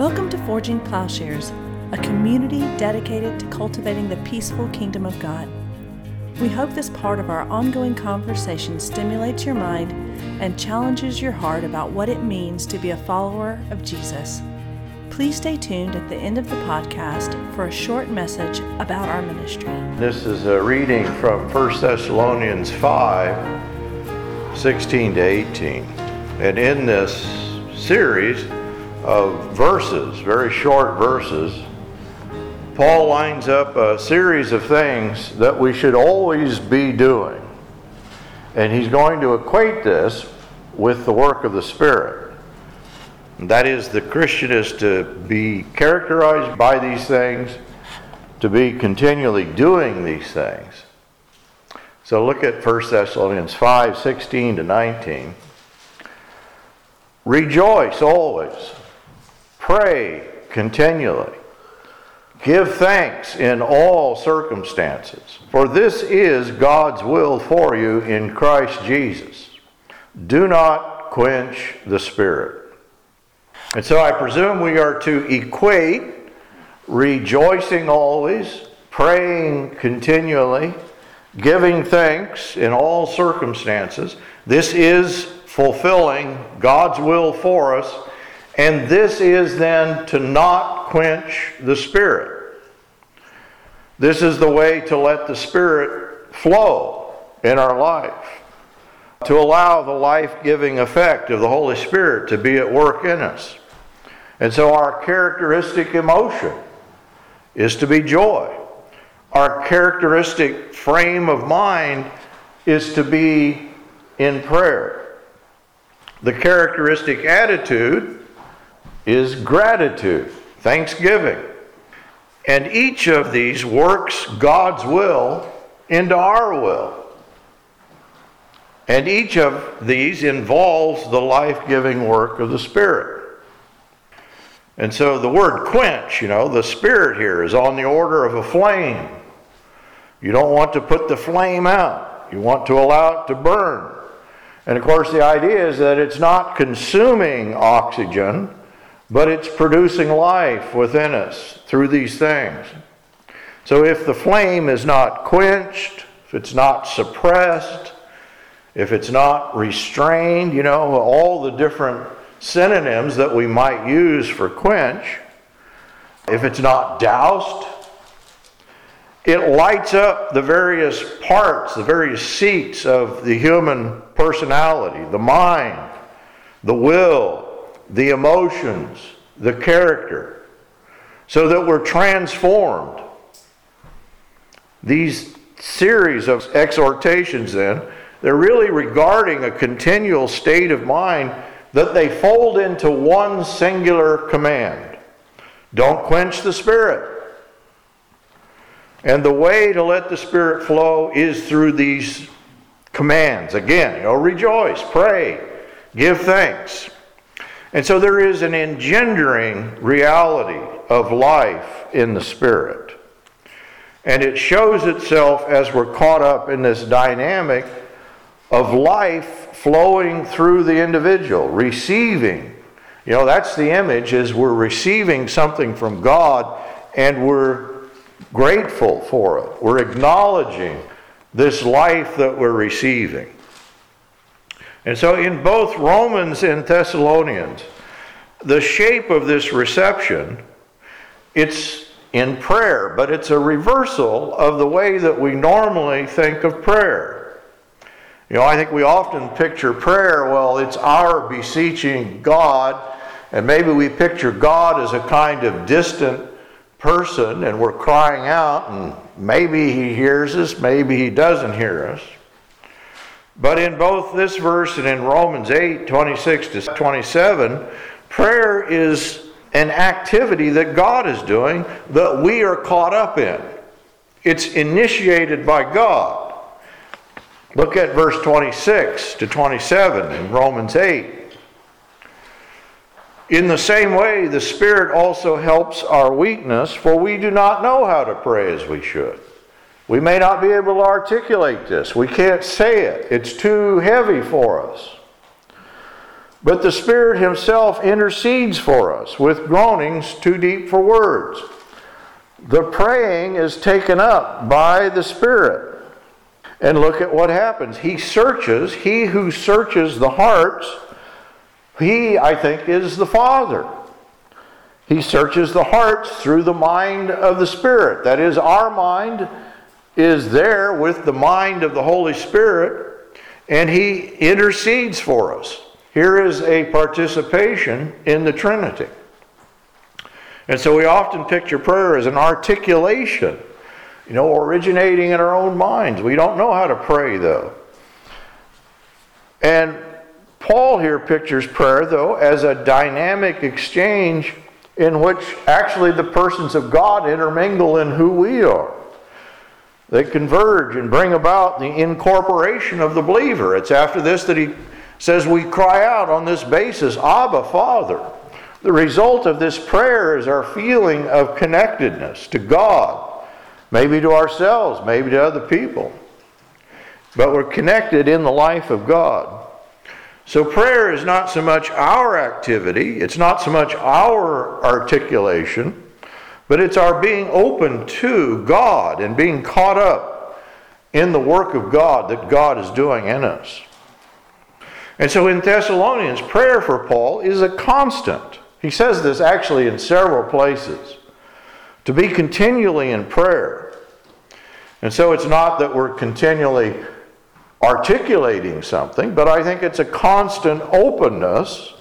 Welcome to Forging Plowshares, a community dedicated to cultivating the peaceful kingdom of God. We hope this part of our ongoing conversation stimulates your mind and challenges your heart about what it means to be a follower of Jesus. Please stay tuned at the end of the podcast for a short message about our ministry. This is a reading from 1 Thessalonians 5 16 to 18. And in this series of verses, very short verses, Paul lines up a series of things that we should always be doing. And he's going to equate this with the work of the Spirit. That is, the Christian is to be characterized by these things, to be continually doing these things. So look at 1 Thessalonians 5 16 to 19. Rejoice always, pray continually. Give thanks in all circumstances, for this is God's will for you in Christ Jesus. Do not quench the Spirit. And so I presume we are to equate rejoicing always, praying continually, giving thanks in all circumstances. This is fulfilling God's will for us, and this is then to not quench the Spirit. This is the way to let the Spirit flow in our life, to allow the life giving effect of the Holy Spirit to be at work in us. And so our characteristic emotion is to be joy. Our characteristic frame of mind is to be in prayer. The characteristic attitude is gratitude, thanksgiving. And each of these works God's will into our will. And each of these involves the life giving work of the Spirit. And so the word quench, you know, the spirit here is on the order of a flame. You don't want to put the flame out, you want to allow it to burn. And of course, the idea is that it's not consuming oxygen, but it's producing life within us through these things. So if the flame is not quenched, if it's not suppressed, if it's not restrained, you know, all the different synonyms that we might use for quench, if it's not doused, it lights up the various parts, the various seats of the human personality the mind, the will, the emotions, the character, so that we're transformed. These series of exhortations, then, they're really regarding a continual state of mind that they fold into one singular command don't quench the Spirit. And the way to let the Spirit flow is through these commands. Again, you know, rejoice, pray, give thanks. And so there is an engendering reality of life in the Spirit. And it shows itself as we're caught up in this dynamic of life flowing through the individual, receiving. You know, that's the image is we're receiving something from God and we're grateful for it. We're acknowledging this life that we're receiving. And so in both Romans and Thessalonians, the shape of this reception, it's in prayer, but it's a reversal of the way that we normally think of prayer. You know, I think we often picture prayer, well, it's our beseeching God, and maybe we picture God as a kind of distant person and we're crying out, and maybe He hears us, maybe He doesn't hear us. But in both this verse and in Romans 8 26 to 27, prayer is an activity that God is doing that we are caught up in. It's initiated by God. Look at verse 26 to 27 in Romans 8. In the same way, the Spirit also helps our weakness, for we do not know how to pray as we should. We may not be able to articulate this. We can't say it. It's too heavy for us. But the Spirit Himself intercedes for us with groanings too deep for words. The praying is taken up by the Spirit. And look at what happens. He searches, he who searches the hearts, he, I think, is the Father. He searches the hearts through the mind of the Spirit. That is, our mind is there with the mind of the Holy Spirit, and He intercedes for us. Here is a participation in the Trinity. And so we often picture prayer as an articulation, you know, originating in our own minds. We don't know how to pray, though. And Paul here pictures prayer, though, as a dynamic exchange in which actually the persons of God intermingle in who we are. They converge and bring about the incorporation of the believer. It's after this that he says we cry out on this basis, Abba, Father. The result of this prayer is our feeling of connectedness to God, maybe to ourselves, maybe to other people. But we're connected in the life of God. So prayer is not so much our activity, it's not so much our articulation, but it's our being open to God and being caught up in the work of God that God is doing in us. And so in Thessalonians, prayer for Paul is a constant. He says this actually in several places to be continually in prayer. And so it's not that we're continually articulating something, but I think it's a constant openness,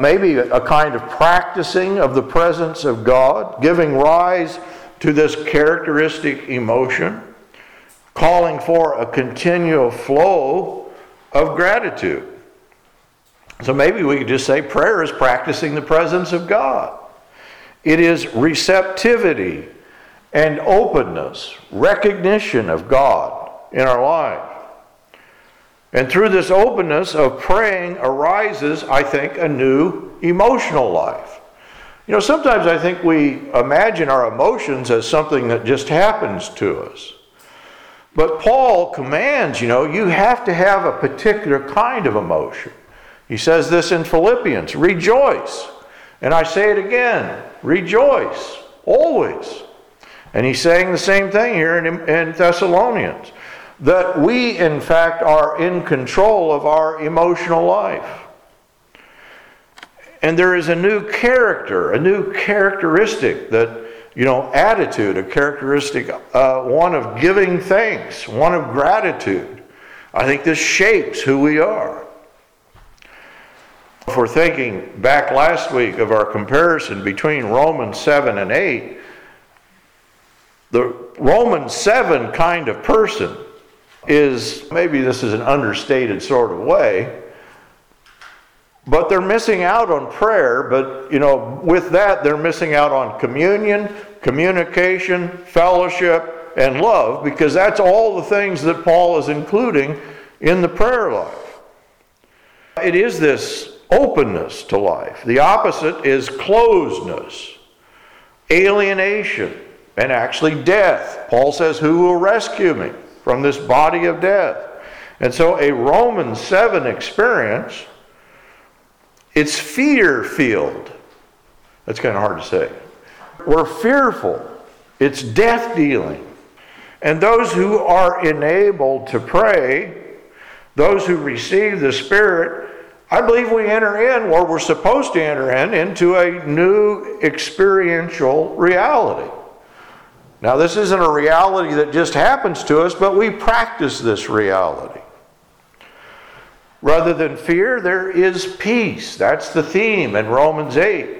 maybe a kind of practicing of the presence of God, giving rise to this characteristic emotion, calling for a continual flow of gratitude. So maybe we could just say prayer is practicing the presence of God. It is receptivity and openness, recognition of God in our life. And through this openness of praying arises, I think, a new emotional life. You know, sometimes I think we imagine our emotions as something that just happens to us. But Paul commands, you know, you have to have a particular kind of emotion. He says this in Philippians rejoice. And I say it again rejoice, always. And he's saying the same thing here in, in Thessalonians that we, in fact, are in control of our emotional life. And there is a new character, a new characteristic that, you know, attitude, a characteristic, uh, one of giving thanks, one of gratitude. I think this shapes who we are. If we're thinking back last week of our comparison between Romans 7 and 8, the Romans 7 kind of person is maybe this is an understated sort of way, but they're missing out on prayer. But, you know, with that, they're missing out on communion, communication, fellowship, and love, because that's all the things that Paul is including in the prayer life. It is this openness to life. The opposite is closedness, alienation, and actually death. Paul says, Who will rescue me? From this body of death. And so a Romans 7 experience, it's fear filled. That's kind of hard to say. We're fearful. It's death dealing. And those who are enabled to pray, those who receive the Spirit, I believe we enter in, or we're supposed to enter in, into a new experiential reality. Now, this isn't a reality that just happens to us, but we practice this reality. Rather than fear, there is peace. That's the theme in Romans 8.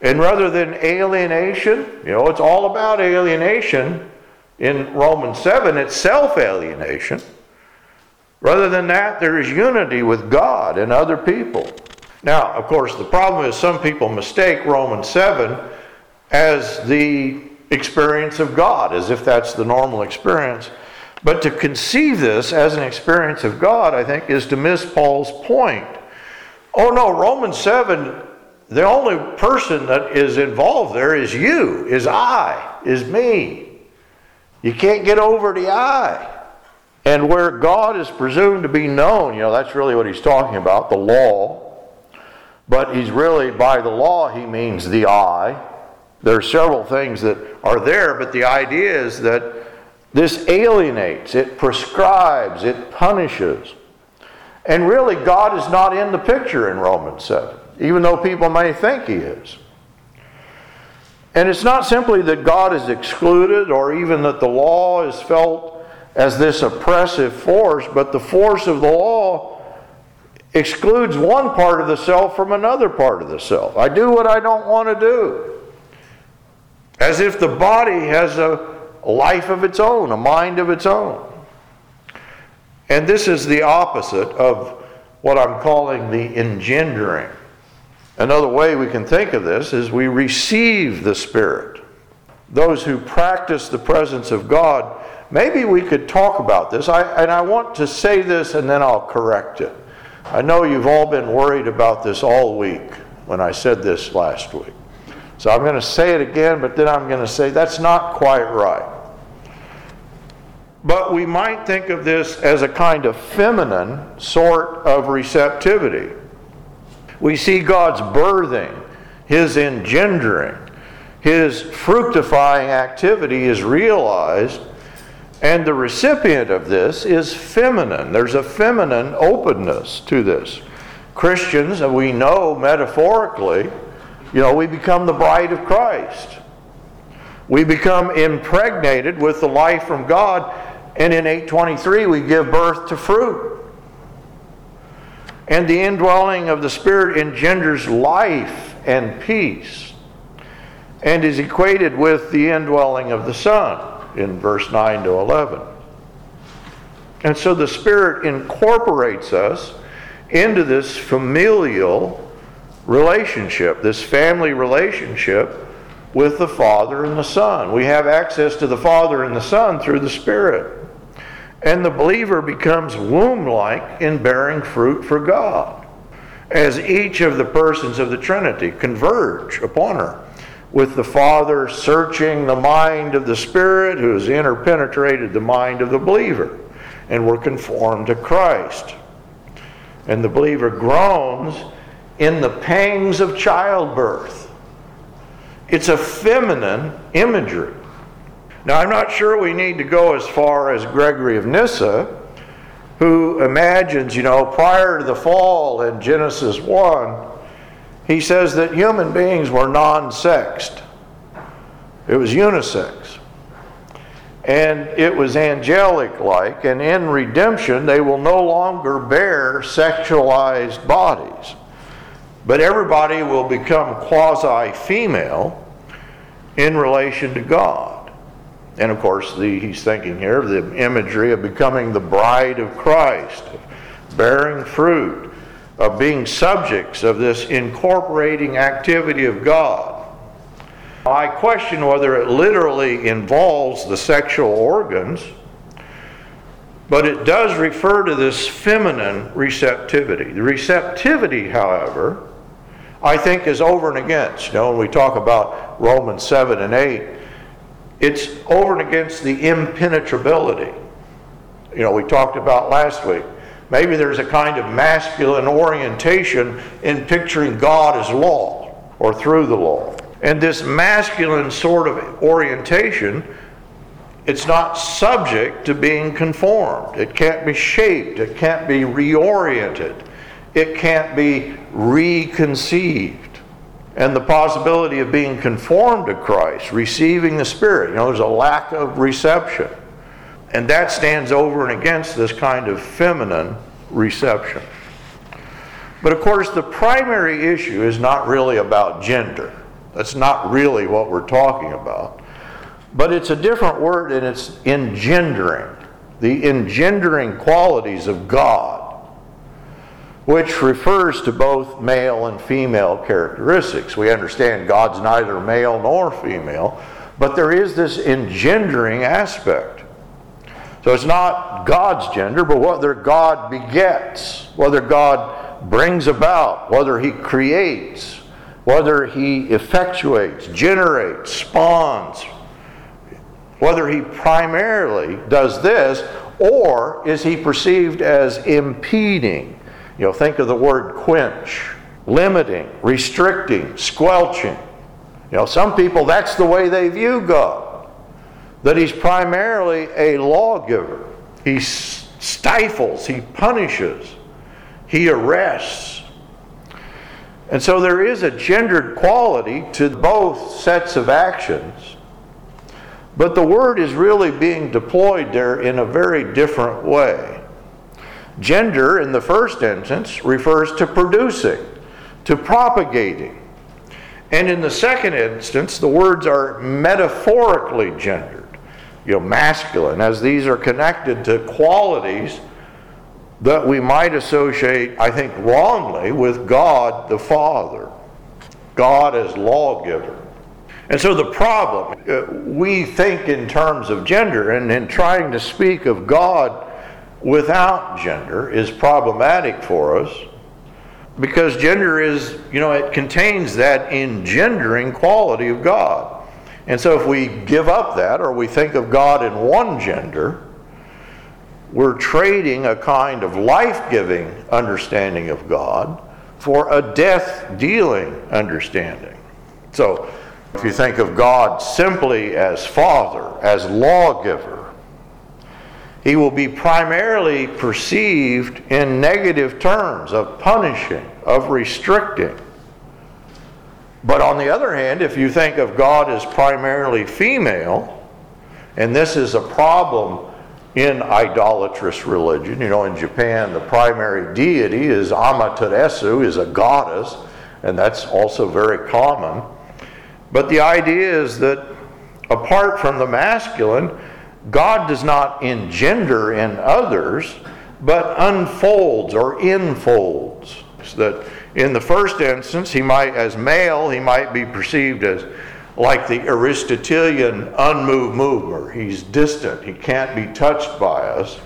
And rather than alienation, you know, it's all about alienation. In Romans 7, it's self alienation. Rather than that, there is unity with God and other people. Now, of course, the problem is some people mistake Romans 7 as the experience of God, as if that's the normal experience. But to conceive this as an experience of God, I think, is to miss Paul's point. Oh no, Romans 7, the only person that is involved there is you, is I, is me. You can't get over the I. And where God is presumed to be known, you know, that's really what he's talking about, the law. But he's really, by the law, he means the I. There are several things that are there, but the idea is that this alienates, it prescribes, it punishes. And really, God is not in the picture in Romans 7, even though people may think he is. And it's not simply that God is excluded or even that the law is felt as this oppressive force, but the force of the law excludes one part of the self from another part of the self. I do what I don't want to do. As if the body has a life of its own, a mind of its own. And this is the opposite of what I'm calling the engendering. Another way we can think of this is we receive the Spirit. Those who practice the presence of God, maybe we could talk about this. I, and I want to say this and then I'll correct it. I know you've all been worried about this all week when I said this last week. So I'm going to say it again, but then I'm going to say that's not quite right. But we might think of this as a kind of feminine sort of receptivity. We see God's birthing, His engendering, His fructifying activity is realized, and the recipient of this is feminine. There's a feminine openness to this. Christians, we know metaphorically, you know, we become the bride of Christ. We become impregnated with the life from God, and in 823 we give birth to fruit. And the indwelling of the Spirit engenders life and peace and is equated with the indwelling of the Son in verse 9 to 11. And so the Spirit incorporates us into this familial relationship, this family relationship with the Father and the Son. We have access to the Father and the Son through the Spirit. And the believer becomes womb like in bearing fruit for God as each of the persons of the Trinity converge upon her, with the Father searching the mind of the Spirit who has interpenetrated the mind of the believer, and we're conformed to Christ. And the believer groans in the pangs of childbirth. It's a feminine imagery. Now, I'm not sure we need to go as far as Gregory of Nyssa, who imagines, you know, prior to the fall in Genesis 1, he says that human beings were non sexed, it was unisex. And it was angelic like, and in redemption, they will no longer bear sexualized bodies. But everybody will become quasi female in relation to God. And of course, the, he's thinking here of the imagery of becoming the bride of Christ, bearing fruit, of being subjects of this incorporating activity of God. I question whether it literally involves the sexual organs, but it does refer to this feminine receptivity. The receptivity, however, I think is over and against. You know, when we talk about Romans 7 and 8, it's over and against the impenetrability. You know, we talked about last week. Maybe there's a kind of masculine orientation in picturing God as law or through the law. And this masculine sort of orientation, it's not subject to being conformed. It can't be shaped. It can't be reoriented. It can't be reconceived and the possibility of being conformed to Christ, receiving the Spirit. You know, there's a lack of reception. And that stands over and against this kind of feminine reception. But of course, the primary issue is not really about gender. That's not really what we're talking about. But it's a different word and it's engendering, the engendering qualities of God which refers to both male and female characteristics. We understand God's neither male nor female, but there is this engendering aspect. So it's not God's gender, but whether God begets, whether God brings about, whether He creates, whether He effectuates, generates, spawns, whether He primarily does this, Or is he perceived as impeding? You know, think of the word quench, limiting, restricting, squelching. You know, some people, that's the way they view God. That he's primarily a lawgiver. He stifles, he punishes, he arrests. And so there is a gendered quality to both sets of actions. But the word is really being deployed there in a very different way. Gender, in the first instance, refers to producing, to propagating. And in the second instance, the words are metaphorically gendered, you know, masculine, as these are connected to qualities that we might associate, I think wrongly, with God the Father, God as lawgiver. And so the problem, uh, we think in terms of gender, and in trying to speak of God without gender is problematic for us because gender is, you know, it contains that engendering quality of God. And so if we give up that or we think of God in one gender, we're trading a kind of life giving understanding of God for a death dealing understanding. So if you think of God simply as Father, as lawgiver, he will be primarily perceived in negative terms of punishing, of restricting. But on the other hand, if you think of God as primarily female, and this is a problem in idolatrous religion, you know, in Japan, the primary deity is Amaterasu, is a goddess, and that's also very common. But the idea is that apart from the masculine, God does not engender in others, but unfolds or infolds. So that in the first instance, he might, as male, he might be perceived as like the Aristotelian unmoved mover. He's distant, he can't be touched by us.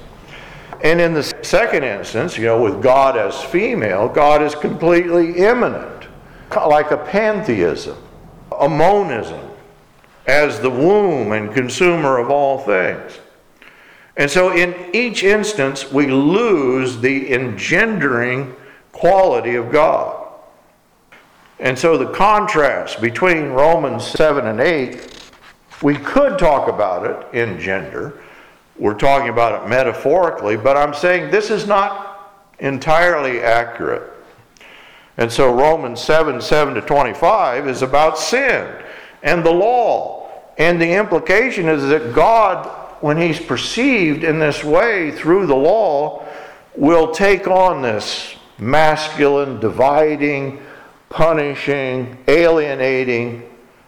And in the second instance, you know, with God as female, God is completely immanent, like a pantheism a monism as the womb and consumer of all things. And so, in each instance, we lose the engendering quality of God. And so, the contrast between Romans 7 and 8, we could talk about it in gender. We're talking about it metaphorically, but I'm saying this is not entirely accurate. And so Romans 7 7 to 25 is about sin and the law. And the implication is that God, when He's perceived in this way through the law, will take on this masculine, dividing, punishing, alienating,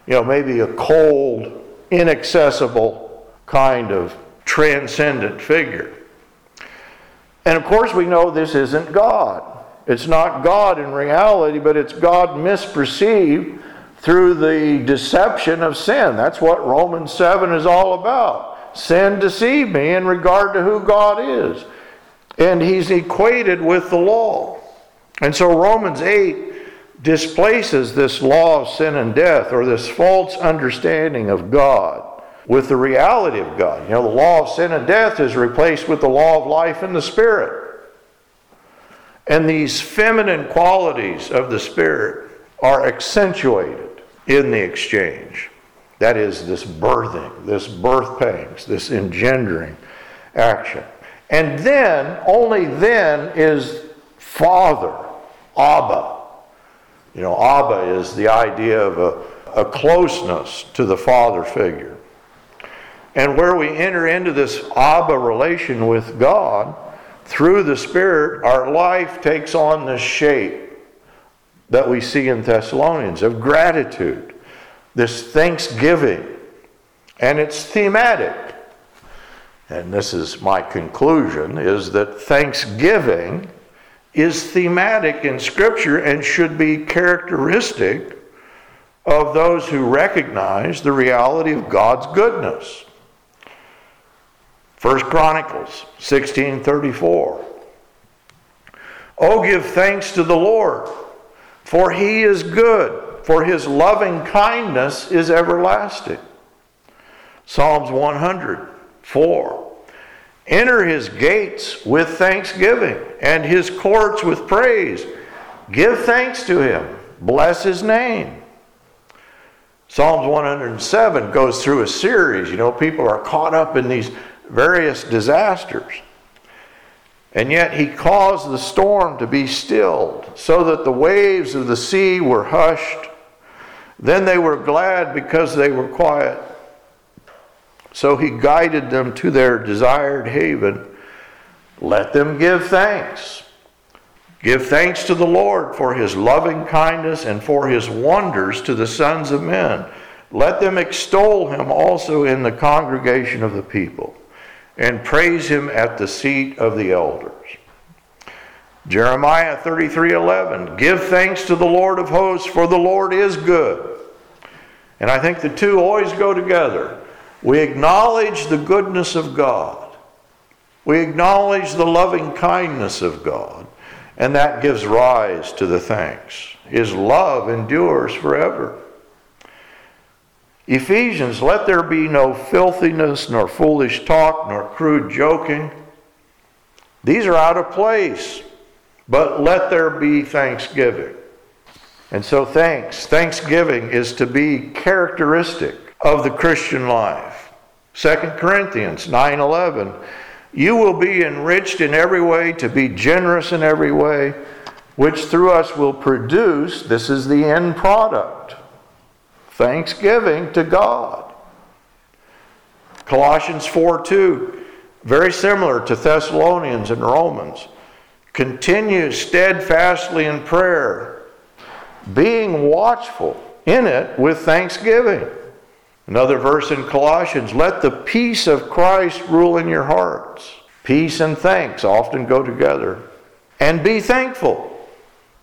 you know, maybe a cold, inaccessible kind of transcendent figure. And of course, we know this isn't God. It's not God in reality, but it's God misperceived through the deception of sin. That's what Romans 7 is all about. Sin deceived me in regard to who God is. And he's equated with the law. And so Romans 8 displaces this law of sin and death or this false understanding of God with the reality of God. You know, the law of sin and death is replaced with the law of life and the Spirit. And these feminine qualities of the Spirit are accentuated in the exchange. That is, this birthing, this birth pangs, this engendering action. And then, only then, is Father, Abba. You know, Abba is the idea of a, a closeness to the Father figure. And where we enter into this Abba relation with God, through the Spirit, our life takes on the shape that we see in Thessalonians of gratitude, this thanksgiving, and it's thematic. And this is my conclusion is that thanksgiving is thematic in Scripture and should be characteristic of those who recognize the reality of God's goodness. First Chronicles 16:34. Oh give thanks to the Lord, for he is good, for his loving kindness is everlasting. Psalms 104. Enter his gates with thanksgiving and his courts with praise. Give thanks to him. Bless his name. Psalms 107 goes through a series. You know, people are caught up in these various disasters. And yet he caused the storm to be stilled, so that the waves of the sea were hushed. Then they were glad because they were quiet. So he guided them to their desired haven. Let them give thanks. Give thanks to the Lord for his loving kindness and for his wonders to the sons of men. Let them extol him also in the congregation of the people and praise him at the seat of the elders. Jeremiah 33:11 Give thanks to the Lord of hosts for the Lord is good. And I think the two always go together. We acknowledge the goodness of God. We acknowledge the loving kindness of God, and that gives rise to the thanks. His love endures forever. Ephesians, let there be no filthiness, nor foolish talk, nor crude joking. These are out of place, but let there be thanksgiving. And so, thanks, thanksgiving is to be characteristic of the Christian life. 2 Corinthians 9:11 You will be enriched in every way to be generous in every way which through us will produce this is the end product thanksgiving to God. Colossians 4:2 very similar to Thessalonians and Romans. Continue steadfastly in prayer, being watchful in it with thanksgiving. Another verse in Colossians let the peace of Christ rule in your hearts. Peace and thanks often go together. And be thankful.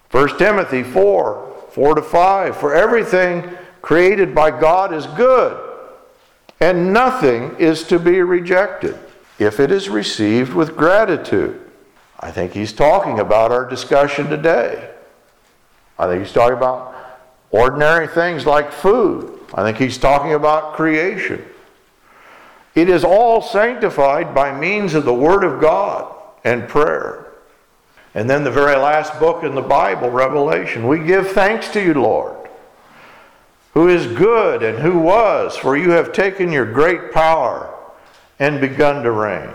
1 Timothy 4 4 to 5. For everything created by God is good, and nothing is to be rejected if it is received with gratitude. I think he's talking about our discussion today. I think he's talking about ordinary things like food I think he's talking about creation. It is all sanctified by means of the Word of God and prayer. And then the very last book in the Bible, Revelation, we give thanks to you, Lord, who is good and who was, for you have taken your great power and begun to reign.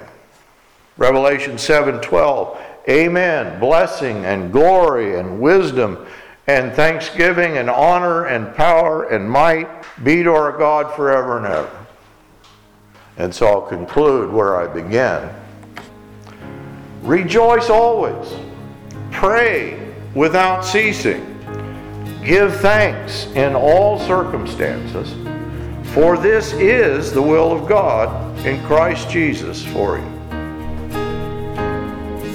Revelation 7:12. Amen. Blessing and glory and wisdom and thanksgiving and honor and power and might be to our God forever and ever. And so I'll conclude where I began. Rejoice always. Pray without ceasing. Give thanks in all circumstances, for this is the will of God in Christ Jesus for you.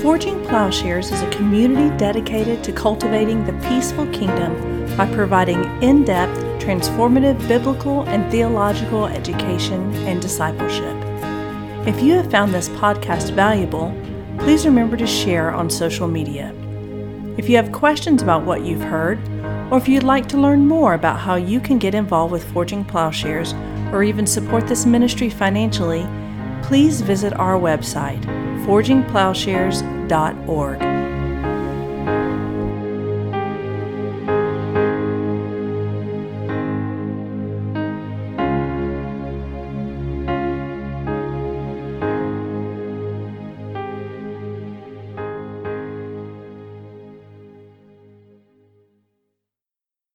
Forging Plowshares is a community dedicated to cultivating the peaceful kingdom by providing in depth, transformative biblical and theological education and discipleship. If you have found this podcast valuable, please remember to share on social media. If you have questions about what you've heard, or if you'd like to learn more about how you can get involved with Forging Plowshares or even support this ministry financially, please visit our website, forgingplowshares.org.